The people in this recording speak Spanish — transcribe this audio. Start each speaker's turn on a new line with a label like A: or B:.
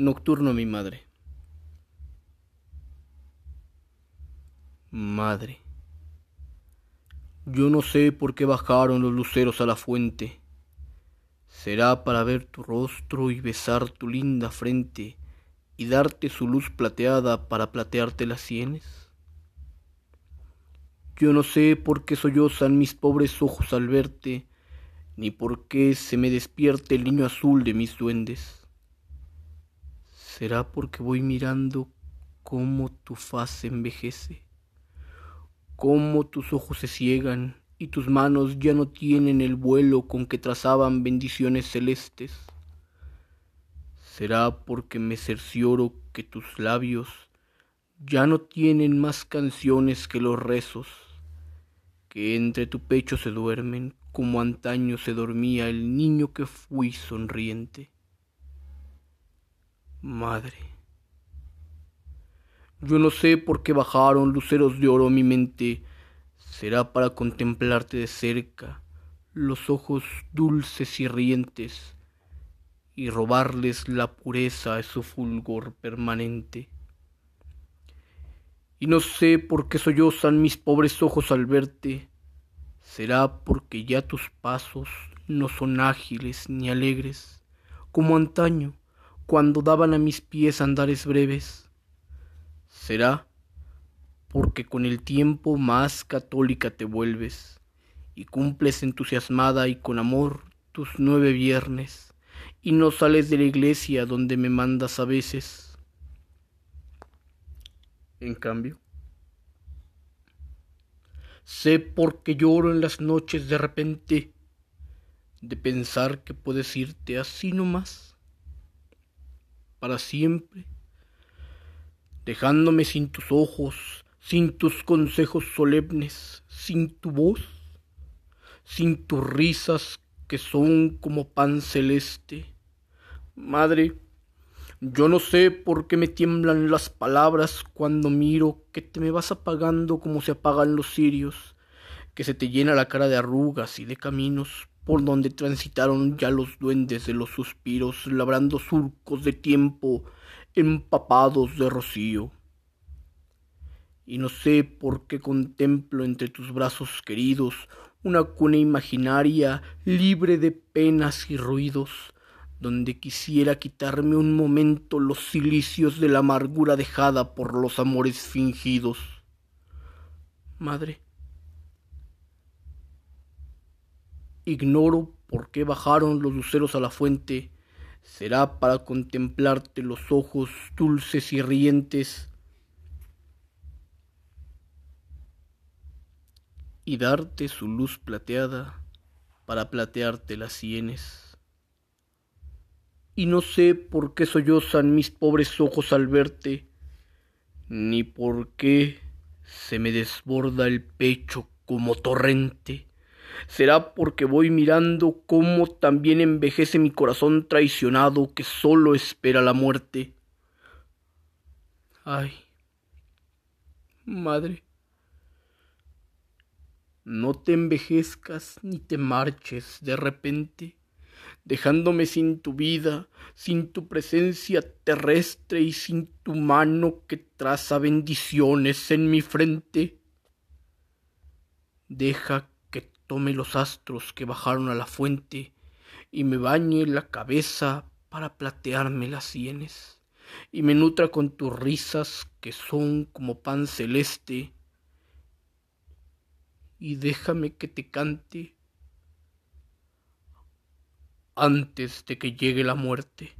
A: Nocturno mi madre. Madre. Yo no sé por qué bajaron los luceros a la fuente. Será para ver tu rostro y besar tu linda frente y darte su luz plateada para platearte las sienes. Yo no sé por qué sollozan mis pobres ojos al verte, ni por qué se me despierte el niño azul de mis duendes. ¿Será porque voy mirando cómo tu faz envejece? Cómo tus ojos se ciegan y tus manos ya no tienen el vuelo con que trazaban bendiciones celestes. ¿Será porque me cercioro que tus labios ya no tienen más canciones que los rezos, que entre tu pecho se duermen como antaño se dormía el niño que fui sonriente? Madre. Yo no sé por qué bajaron luceros de oro a mi mente. Será para contemplarte de cerca, los ojos dulces y rientes, y robarles la pureza a su fulgor permanente. Y no sé por qué sollozan mis pobres ojos al verte. Será porque ya tus pasos no son ágiles ni alegres, como antaño cuando daban a mis pies andares breves. Será porque con el tiempo más católica te vuelves y cumples entusiasmada y con amor tus nueve viernes y no sales de la iglesia donde me mandas a veces. En cambio, sé por qué lloro en las noches de repente de pensar que puedes irte así nomás para siempre, dejándome sin tus ojos, sin tus consejos solemnes, sin tu voz, sin tus risas que son como pan celeste. Madre, yo no sé por qué me tiemblan las palabras cuando miro que te me vas apagando como se apagan los cirios, que se te llena la cara de arrugas y de caminos por donde transitaron ya los duendes de los suspiros, labrando surcos de tiempo empapados de rocío. Y no sé por qué contemplo entre tus brazos queridos una cuna imaginaria libre de penas y ruidos, donde quisiera quitarme un momento los cilicios de la amargura dejada por los amores fingidos. Madre, Ignoro por qué bajaron los luceros a la fuente. Será para contemplarte los ojos dulces y rientes y darte su luz plateada para platearte las sienes. Y no sé por qué sollozan mis pobres ojos al verte, ni por qué se me desborda el pecho como torrente será porque voy mirando cómo también envejece mi corazón traicionado que solo espera la muerte. Ay, madre, no te envejezcas ni te marches de repente, dejándome sin tu vida, sin tu presencia terrestre y sin tu mano que traza bendiciones en mi frente. Deja tome los astros que bajaron a la fuente y me bañe la cabeza para platearme las sienes y me nutra con tus risas que son como pan celeste y déjame que te cante antes de que llegue la muerte.